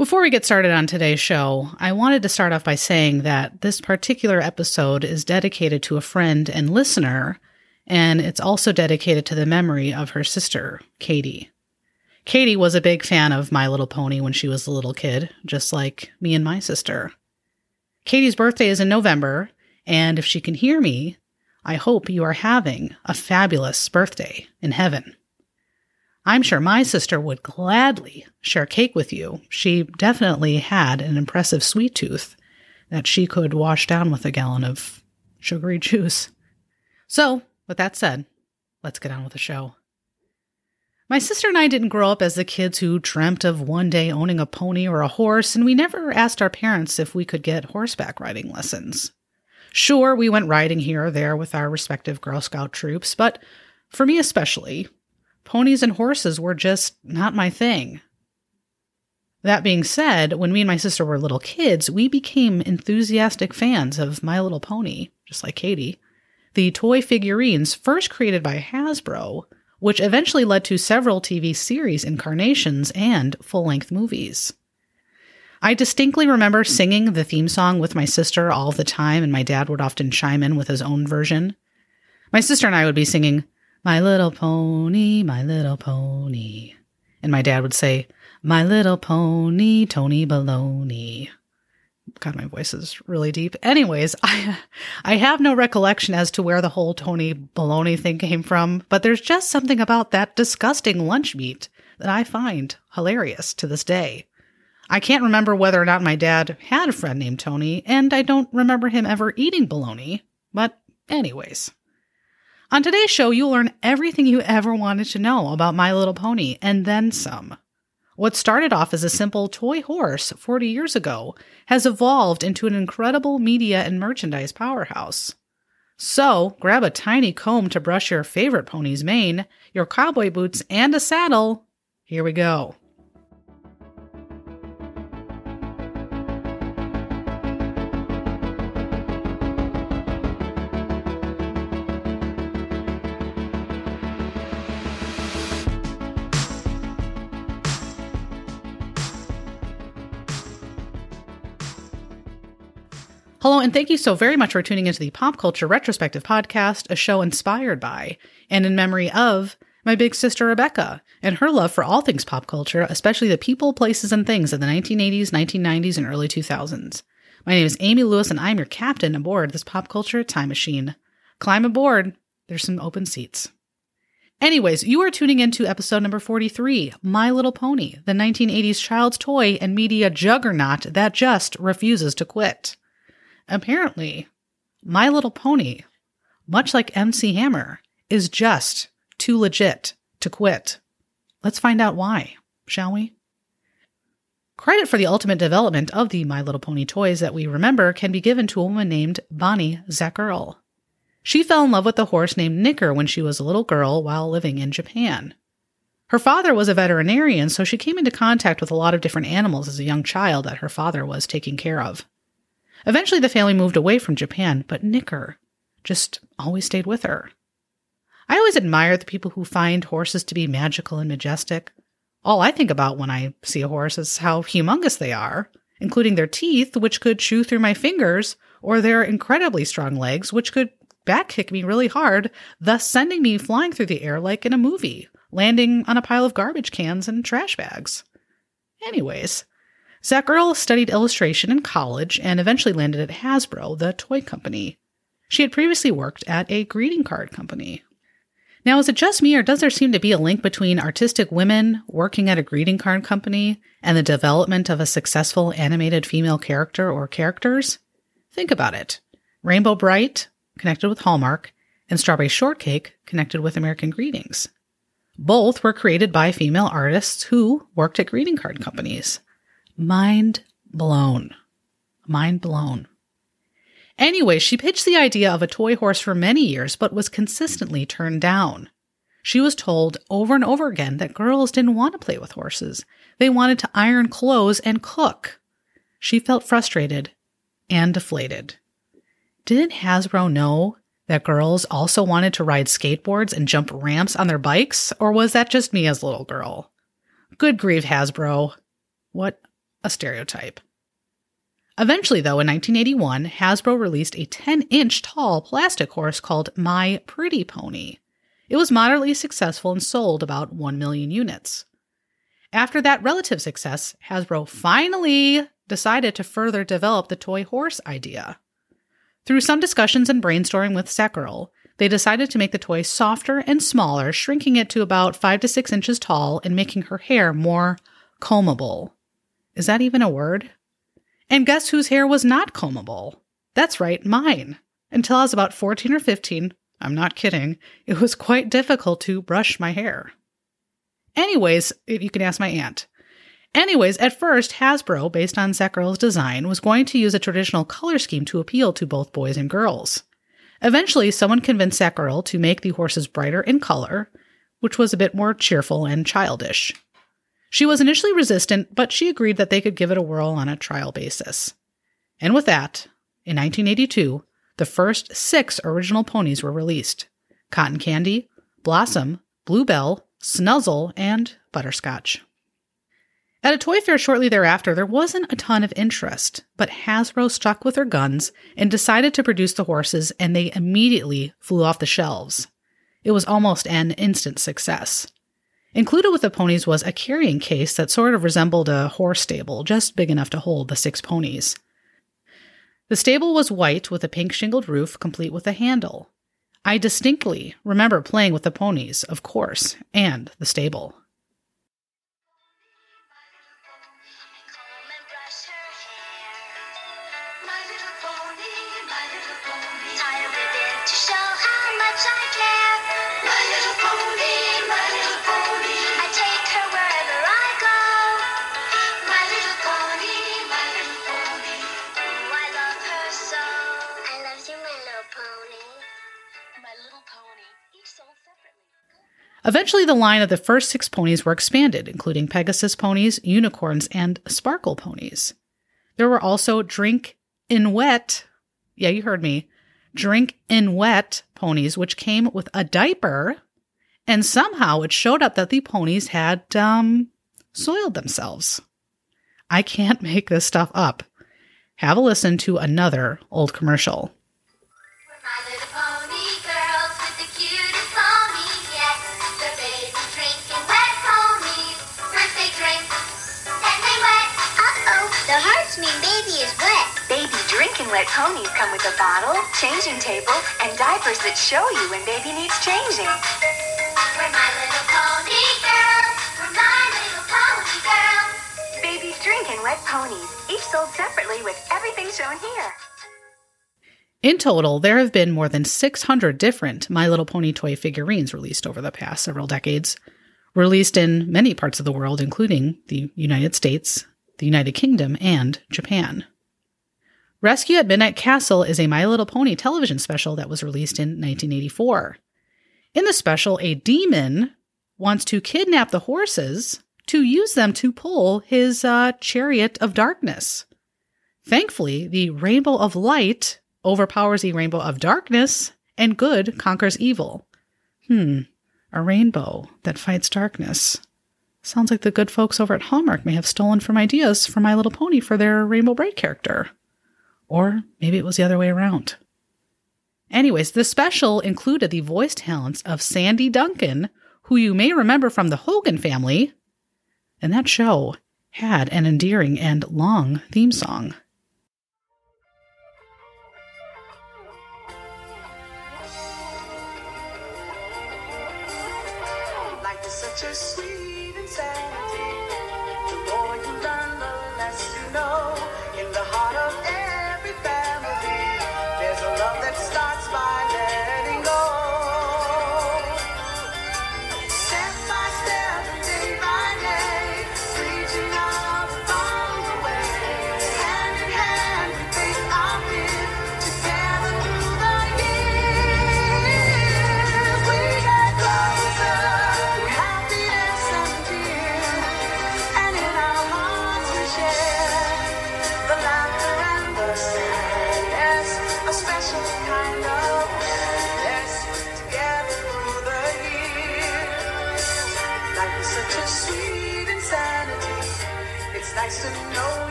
Before we get started on today's show, I wanted to start off by saying that this particular episode is dedicated to a friend and listener, and it's also dedicated to the memory of her sister, Katie. Katie was a big fan of My Little Pony when she was a little kid, just like me and my sister. Katie's birthday is in November, and if she can hear me, I hope you are having a fabulous birthday in heaven. I'm sure my sister would gladly share cake with you. She definitely had an impressive sweet tooth that she could wash down with a gallon of sugary juice. So, with that said, let's get on with the show. My sister and I didn't grow up as the kids who dreamt of one day owning a pony or a horse, and we never asked our parents if we could get horseback riding lessons. Sure, we went riding here or there with our respective Girl Scout troops, but for me especially, ponies and horses were just not my thing. That being said, when me and my sister were little kids, we became enthusiastic fans of My Little Pony, just like Katie, the toy figurines first created by Hasbro, which eventually led to several TV series incarnations and full length movies. I distinctly remember singing the theme song with my sister all the time, and my dad would often chime in with his own version. My sister and I would be singing, my little pony, my little pony. And my dad would say, My little pony, Tony Baloney. God, my voice is really deep. Anyways, I I have no recollection as to where the whole Tony Baloney thing came from, but there's just something about that disgusting lunch meat that I find hilarious to this day. I can't remember whether or not my dad had a friend named Tony, and I don't remember him ever eating bologna. But, anyways. On today's show, you'll learn everything you ever wanted to know about My Little Pony and then some. What started off as a simple toy horse 40 years ago has evolved into an incredible media and merchandise powerhouse. So, grab a tiny comb to brush your favorite pony's mane, your cowboy boots, and a saddle. Here we go. Hello, and thank you so very much for tuning into the Pop Culture Retrospective Podcast, a show inspired by and in memory of my big sister Rebecca and her love for all things pop culture, especially the people, places, and things of the 1980s, 1990s, and early 2000s. My name is Amy Lewis, and I'm your captain aboard this pop culture time machine. Climb aboard, there's some open seats. Anyways, you are tuning into episode number 43 My Little Pony, the 1980s child's toy and media juggernaut that just refuses to quit. Apparently, My Little Pony, much like MC Hammer, is just too legit to quit. Let's find out why, shall we? Credit for the ultimate development of the My Little Pony toys that we remember can be given to a woman named Bonnie Zacherle. She fell in love with a horse named Nicker when she was a little girl while living in Japan. Her father was a veterinarian, so she came into contact with a lot of different animals as a young child that her father was taking care of. Eventually, the family moved away from Japan, but Nicker just always stayed with her. I always admire the people who find horses to be magical and majestic. All I think about when I see a horse is how humongous they are, including their teeth, which could chew through my fingers, or their incredibly strong legs, which could back kick me really hard, thus sending me flying through the air like in a movie, landing on a pile of garbage cans and trash bags. Anyways, Zacherle studied illustration in college and eventually landed at Hasbro, the toy company. She had previously worked at a greeting card company. Now, is it just me, or does there seem to be a link between artistic women working at a greeting card company and the development of a successful animated female character or characters? Think about it. Rainbow Brite connected with Hallmark, and Strawberry Shortcake, connected with American Greetings. Both were created by female artists who worked at greeting card companies. Mind blown. Mind blown. Anyway, she pitched the idea of a toy horse for many years, but was consistently turned down. She was told over and over again that girls didn't want to play with horses. They wanted to iron clothes and cook. She felt frustrated and deflated. Didn't Hasbro know that girls also wanted to ride skateboards and jump ramps on their bikes, or was that just me as a little girl? Good grief, Hasbro. What a stereotype. Eventually, though, in 1981, Hasbro released a 10 inch tall plastic horse called My Pretty Pony. It was moderately successful and sold about 1 million units. After that relative success, Hasbro finally decided to further develop the toy horse idea. Through some discussions and brainstorming with Zacherle, they decided to make the toy softer and smaller, shrinking it to about 5 to 6 inches tall and making her hair more combable. Is that even a word? And guess whose hair was not combable? That's right, mine. Until I was about 14 or 15, I'm not kidding, it was quite difficult to brush my hair. Anyways, you can ask my aunt. Anyways, at first, Hasbro, based on Zacherle's design, was going to use a traditional color scheme to appeal to both boys and girls. Eventually, someone convinced Sakurel to make the horses brighter in color, which was a bit more cheerful and childish. She was initially resistant, but she agreed that they could give it a whirl on a trial basis. And with that, in 1982, the first six original ponies were released Cotton Candy, Blossom, Bluebell, Snuzzle, and Butterscotch. At a toy fair shortly thereafter, there wasn't a ton of interest, but Hasbro stuck with their guns and decided to produce the horses, and they immediately flew off the shelves. It was almost an instant success. Included with the ponies was a carrying case that sort of resembled a horse stable, just big enough to hold the six ponies. The stable was white with a pink shingled roof, complete with a handle. I distinctly remember playing with the ponies, of course, and the stable. Eventually, the line of the first six ponies were expanded, including Pegasus ponies, unicorns, and sparkle ponies. There were also drink in wet, yeah, you heard me, drink in wet ponies, which came with a diaper, and somehow it showed up that the ponies had um, soiled themselves. I can't make this stuff up. Have a listen to another old commercial. Drinking let ponies come with a bottle, changing table, and diapers that show you when baby needs changing. We're my little pony girls. We're my little pony girls. Babies drink in wet ponies, each sold separately with everything shown here. In total, there have been more than 600 different My Little Pony toy figurines released over the past several decades, released in many parts of the world, including the United States, the United Kingdom, and Japan. Rescue at Midnight Castle is a My Little Pony television special that was released in 1984. In the special, a demon wants to kidnap the horses to use them to pull his uh, chariot of darkness. Thankfully, the rainbow of light overpowers the rainbow of darkness, and good conquers evil. Hmm, a rainbow that fights darkness. Sounds like the good folks over at Hallmark may have stolen from ideas for My Little Pony for their Rainbow Brite character. Or maybe it was the other way around. Anyways, the special included the voice talents of Sandy Duncan, who you may remember from the Hogan family, and that show had an endearing and long theme song.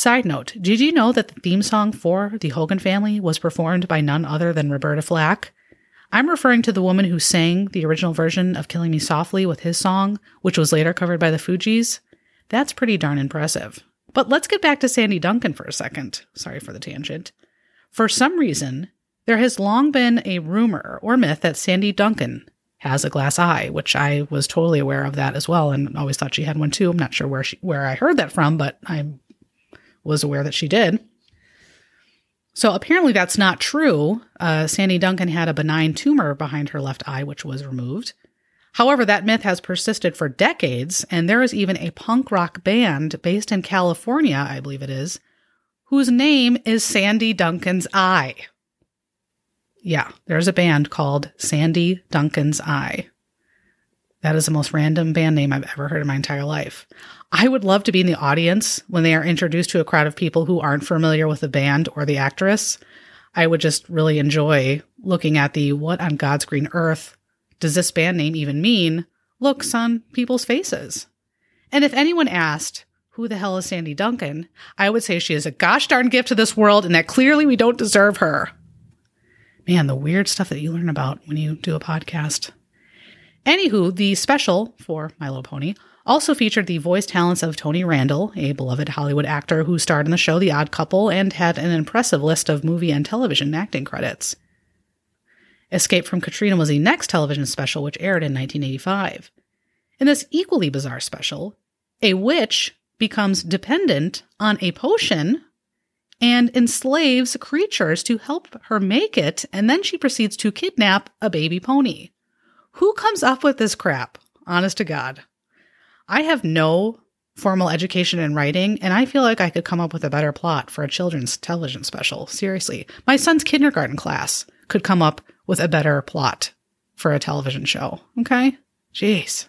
Side note Did you know that the theme song for The Hogan Family was performed by none other than Roberta Flack? I'm referring to the woman who sang the original version of Killing Me Softly with his song, which was later covered by the Fugees. That's pretty darn impressive. But let's get back to Sandy Duncan for a second. Sorry for the tangent. For some reason, there has long been a rumor or myth that Sandy Duncan has a glass eye, which I was totally aware of that as well and always thought she had one too. I'm not sure where she where I heard that from, but I was aware that she did. So apparently that's not true. Uh, Sandy Duncan had a benign tumor behind her left eye, which was removed. However, that myth has persisted for decades, and there is even a punk rock band based in California, I believe it is, whose name is Sandy Duncan's Eye. Yeah, there's a band called Sandy Duncan's Eye. That is the most random band name I've ever heard in my entire life. I would love to be in the audience when they are introduced to a crowd of people who aren't familiar with the band or the actress. I would just really enjoy looking at the what on God's green earth does this band name even mean looks on people's faces. And if anyone asked, who the hell is Sandy Duncan? I would say she is a gosh darn gift to this world and that clearly we don't deserve her. Man, the weird stuff that you learn about when you do a podcast. Anywho, the special for My Little Pony also featured the voice talents of Tony Randall, a beloved Hollywood actor who starred in the show The Odd Couple and had an impressive list of movie and television acting credits. Escape from Catrina was the next television special, which aired in 1985. In this equally bizarre special, a witch becomes dependent on a potion and enslaves creatures to help her make it, and then she proceeds to kidnap a baby pony. Who comes up with this crap? Honest to God. I have no formal education in writing, and I feel like I could come up with a better plot for a children's television special. Seriously. My son's kindergarten class could come up with a better plot for a television show. Okay? Jeez.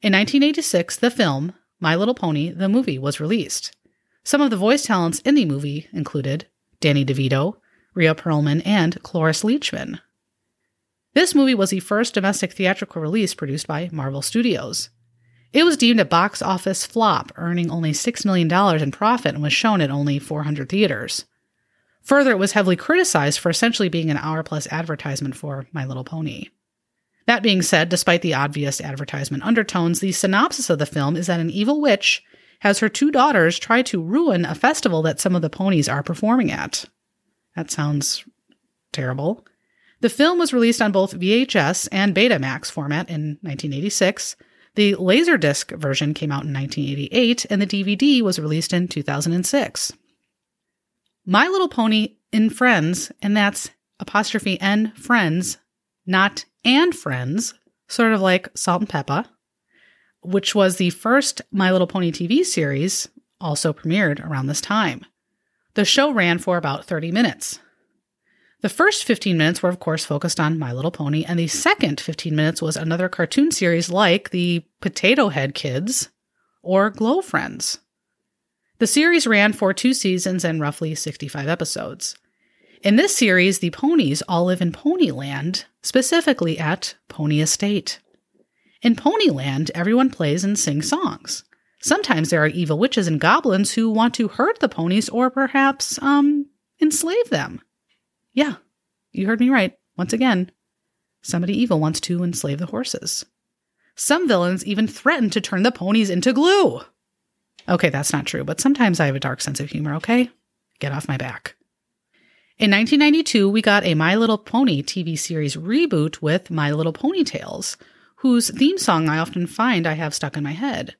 In 1986, the film My Little Pony, the movie, was released. Some of the voice talents in the movie included Danny DeVito, Rhea Perlman, and Cloris Leachman. This movie was the first domestic theatrical release produced by Marvel Studios. It was deemed a box office flop, earning only $6 million in profit and was shown at only 400 theaters. Further, it was heavily criticized for essentially being an hour plus advertisement for My Little Pony. That being said, despite the obvious advertisement undertones, the synopsis of the film is that an evil witch has her two daughters try to ruin a festival that some of the ponies are performing at. That sounds terrible. The film was released on both VHS and Betamax format in 1986. The Laserdisc version came out in 1988, and the DVD was released in 2006. My Little Pony 'n Friends, and that's apostrophe N Friends, not and Friends, sort of like Salt and Pepper, which was the first My Little Pony TV series, also premiered around this time. The show ran for about 30 minutes. The first 15 minutes were, of course, focused on My Little Pony, and the second 15 minutes was another cartoon series like the Potato Head Kids or Glow Friends. The series ran for two seasons and roughly 65 episodes. In this series, the ponies all live in Ponyland, specifically at Pony Estate. In Ponyland, everyone plays and sings songs. Sometimes there are evil witches and goblins who want to hurt the ponies or perhaps, um, enslave them. Yeah, you heard me right. Once again, somebody evil wants to enslave the horses. Some villains even threaten to turn the ponies into glue. Okay, that's not true, but sometimes I have a dark sense of humor, okay? Get off my back. In 1992, we got a My Little Pony TV series reboot with My Little Pony Tales, whose theme song I often find I have stuck in my head.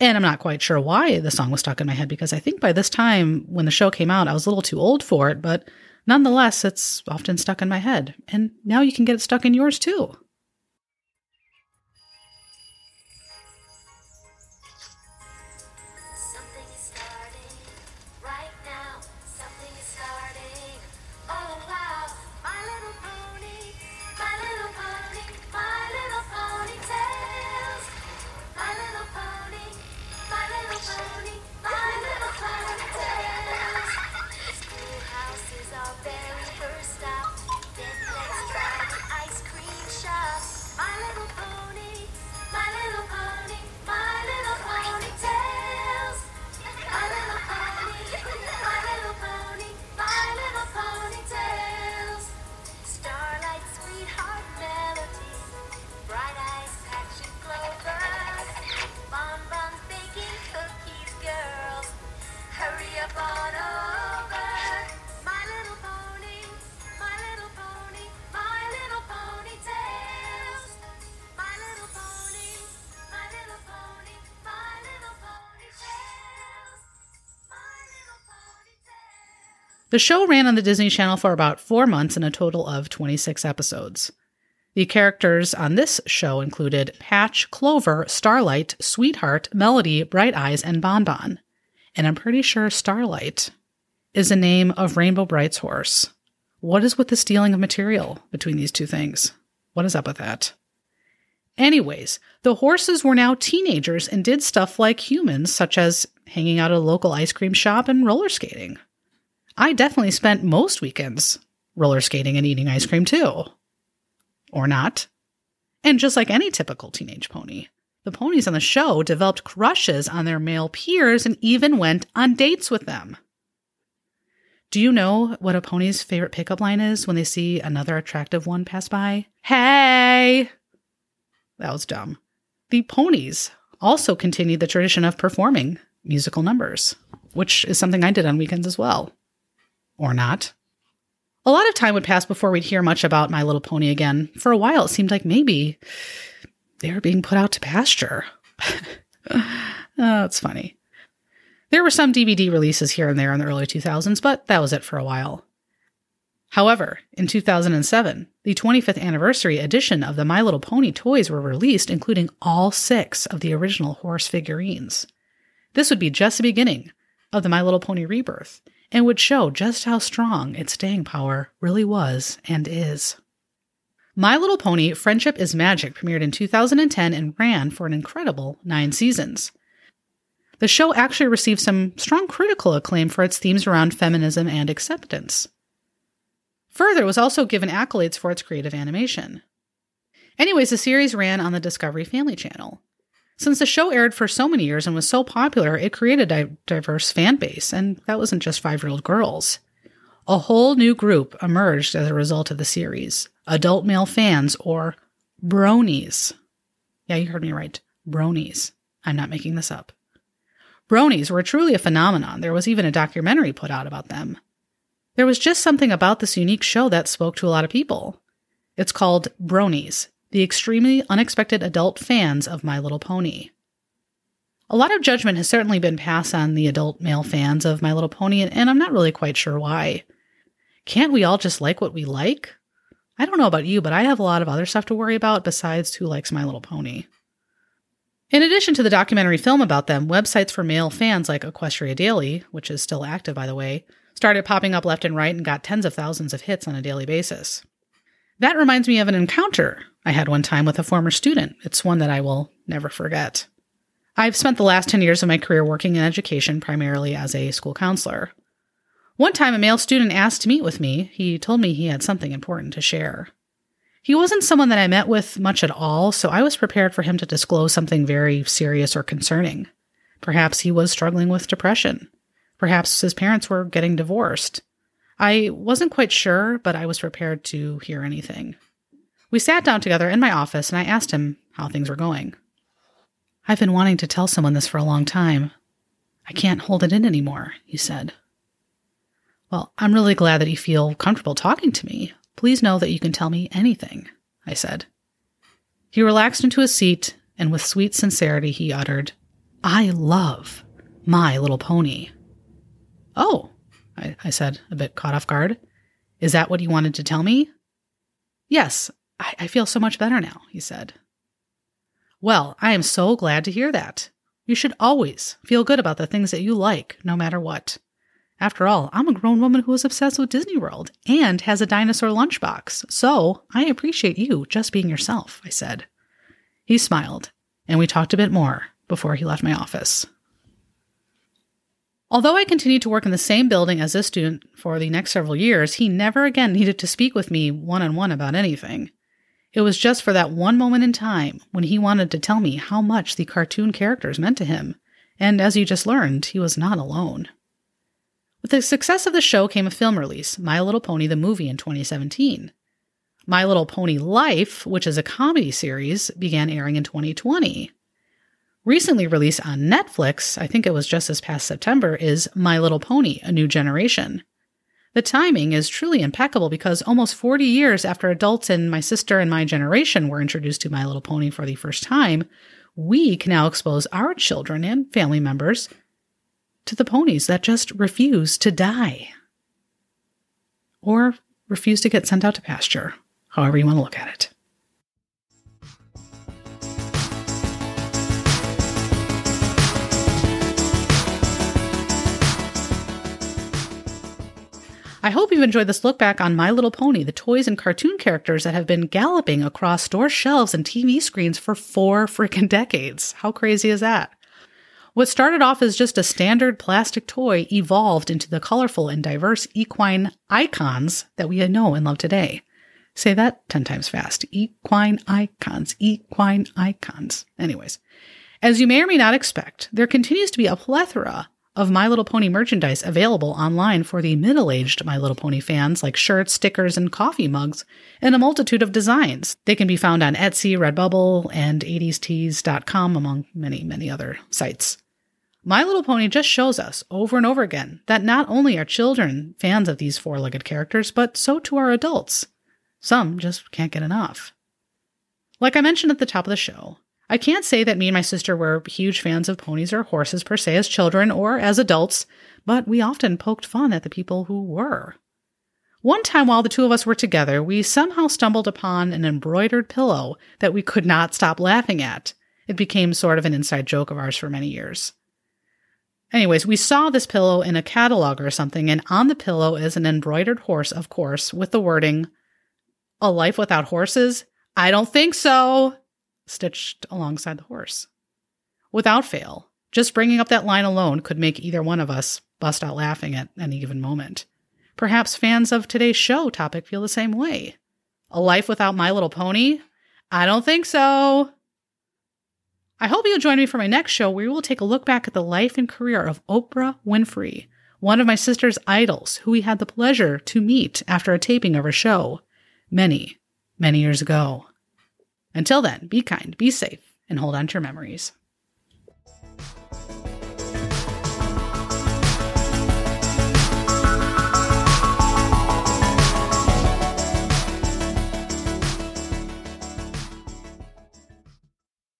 And I'm not quite sure why the song was stuck in my head because I think by this time, when the show came out, I was a little too old for it, but nonetheless, it's often stuck in my head. And now you can get it stuck in yours too. The show ran on the Disney Channel for about four months in a total of 26 episodes. The characters on this show included Patch, Clover, Starlight, Sweetheart, Melody, Bright Eyes, and Bonbon. And I'm pretty sure Starlight is the name of Rainbow Brite's horse. What is with the stealing of material between these two things? What is up with that? Anyways, the horses were now teenagers and did stuff like humans, such as hanging out at a local ice cream shop and roller skating. I definitely spent most weekends roller skating and eating ice cream too. Or not. And just like any typical teenage pony, the ponies on the show developed crushes on their male peers and even went on dates with them. Do you know what a pony's favorite pickup line is when they see another attractive one pass by? Hey! That was dumb. The ponies also continued the tradition of performing musical numbers, which is something I did on weekends as well. Or not. A lot of time would pass before we'd hear much about My Little Pony again. For a while, it seemed like maybe they were being put out to pasture. Ah, oh, it's funny. There were some DVD releases here and there in the early 2000s, but that was it for a while. However, in 2007, the 25th anniversary edition of the My Little Pony toys were released, including all six of the original horse figurines. This would be just the beginning of the My Little Pony rebirth and would show just how strong its staying power really was and is. My Little Pony Friendship is Magic premiered in 2010 and ran for an incredible nine seasons. The show actually received some strong critical acclaim for its themes around feminism and acceptance. Further, was also given accolades for its creative animation. Anyways, the series ran on the Discovery Family Channel. Since the show aired for so many years and was so popular, it created a diverse fan base, and that wasn't just five year old girls. A whole new group emerged as a result of the series adult male fans, or bronies. Yeah, you heard me right. Bronies. I'm not making this up. Bronies were truly a phenomenon. There was even a documentary put out about them. There was just something about this unique show that spoke to a lot of people. It's called Bronies, the extremely unexpected adult fans of My Little Pony. A lot of judgment has certainly been passed on the adult male fans of My Little Pony, and I'm not really quite sure why. Can't we all just like what we like? I don't know about you, but I have a lot of other stuff to worry about besides who likes My Little Pony. In addition to the documentary film about them, websites for male fans like Equestria Daily, which is still active by the way, started popping up left and right and got tens of thousands of hits on a daily basis. That reminds me of an encounter I had one time with a former student. It's one that I will never forget. I've spent the last 10 years of my career working in education, primarily as a school counselor. One time, a male student asked to meet with me. He told me he had something important to share. He wasn't someone that I met with much at all, so I was prepared for him to disclose something very serious or concerning. Perhaps he was struggling with depression. Perhaps his parents were getting divorced. I wasn't quite sure, but I was prepared to hear anything. We sat down together in my office and I asked him how things were going. I've been wanting to tell someone this for a long time. I can't hold it in anymore, he said. Well, I'm really glad that you feel comfortable talking to me. Please know that you can tell me anything, I said. He relaxed into his seat and with sweet sincerity he uttered, I love my little pony. Oh, I, I, said, a bit caught off guard. Is that what you wanted to tell me? Yes, I, I feel so much better now, he said. Well, I am so glad to hear that. You should always feel good about the things that you like, no matter what. After all, I'm a grown woman who is obsessed with Disney World and has a dinosaur lunchbox, so I appreciate you just being yourself, I said. He smiled, and we talked a bit more before he left my office. Although I continued to work in the same building as this student for the next several years, he never again needed to speak with me one on one about anything. It was just for that one moment in time when he wanted to tell me how much the cartoon characters meant to him, and as you just learned, he was not alone. With the success of the show came a film release, My Little Pony the Movie, in 2017. My Little Pony Life, which is a comedy series, began airing in 2020. Recently released on Netflix, I think it was just this past September, is My Little Pony A New Generation. The timing is truly impeccable because almost 40 years after adults in my sister and my generation were introduced to My Little Pony for the first time, we can now expose our children and family members to the ponies that just refuse to die. or refuse to get sent out to pasture, however you want to look at it. I hope you've enjoyed this look back on My Little Pony, the toys and cartoon characters that have been galloping across store shelves and TV screens for four freaking decades. How crazy is that? What started off as just a standard plastic toy evolved into the colorful and diverse equine icons that we know and love today. Say that 10 times fast. Equine icons, equine icons. Anyways, as you may or may not expect, there continues to be a plethora of My Little Pony merchandise available online for the middle aged My Little Pony fans, like shirts, stickers, and coffee mugs, and a multitude of designs. They can be found on Etsy, Redbubble, and 80stees.com, among many, many other sites. My Little Pony just shows us over and over again that not only are children fans of these four legged characters, but so too are adults. Some just can't get enough. Like I mentioned at the top of the show, I can't say that me and my sister were huge fans of ponies or horses per se as children or as adults, but we often poked fun at the people who were. One time while the two of us were together, we somehow stumbled upon an embroidered pillow that we could not stop laughing at. It became sort of an inside joke of ours for many years. Anyways, we saw this pillow in a catalog or something, and on the pillow is an embroidered horse, of course, with the wording, A life without horses? I don't think so stitched alongside the horse. Without fail, just bringing up that line alone could make either one of us bust out laughing at any given moment. Perhaps fans of today's show topic feel the same way. A life without My Little Pony? I don't think so. I hope you'll join me for my next show where we will take a look back at the life and career of Oprah Winfrey, one of my sister's idols, who we had the pleasure to meet after a taping of her show many, many years ago. Until then, be kind, be safe, and hold on to your memories.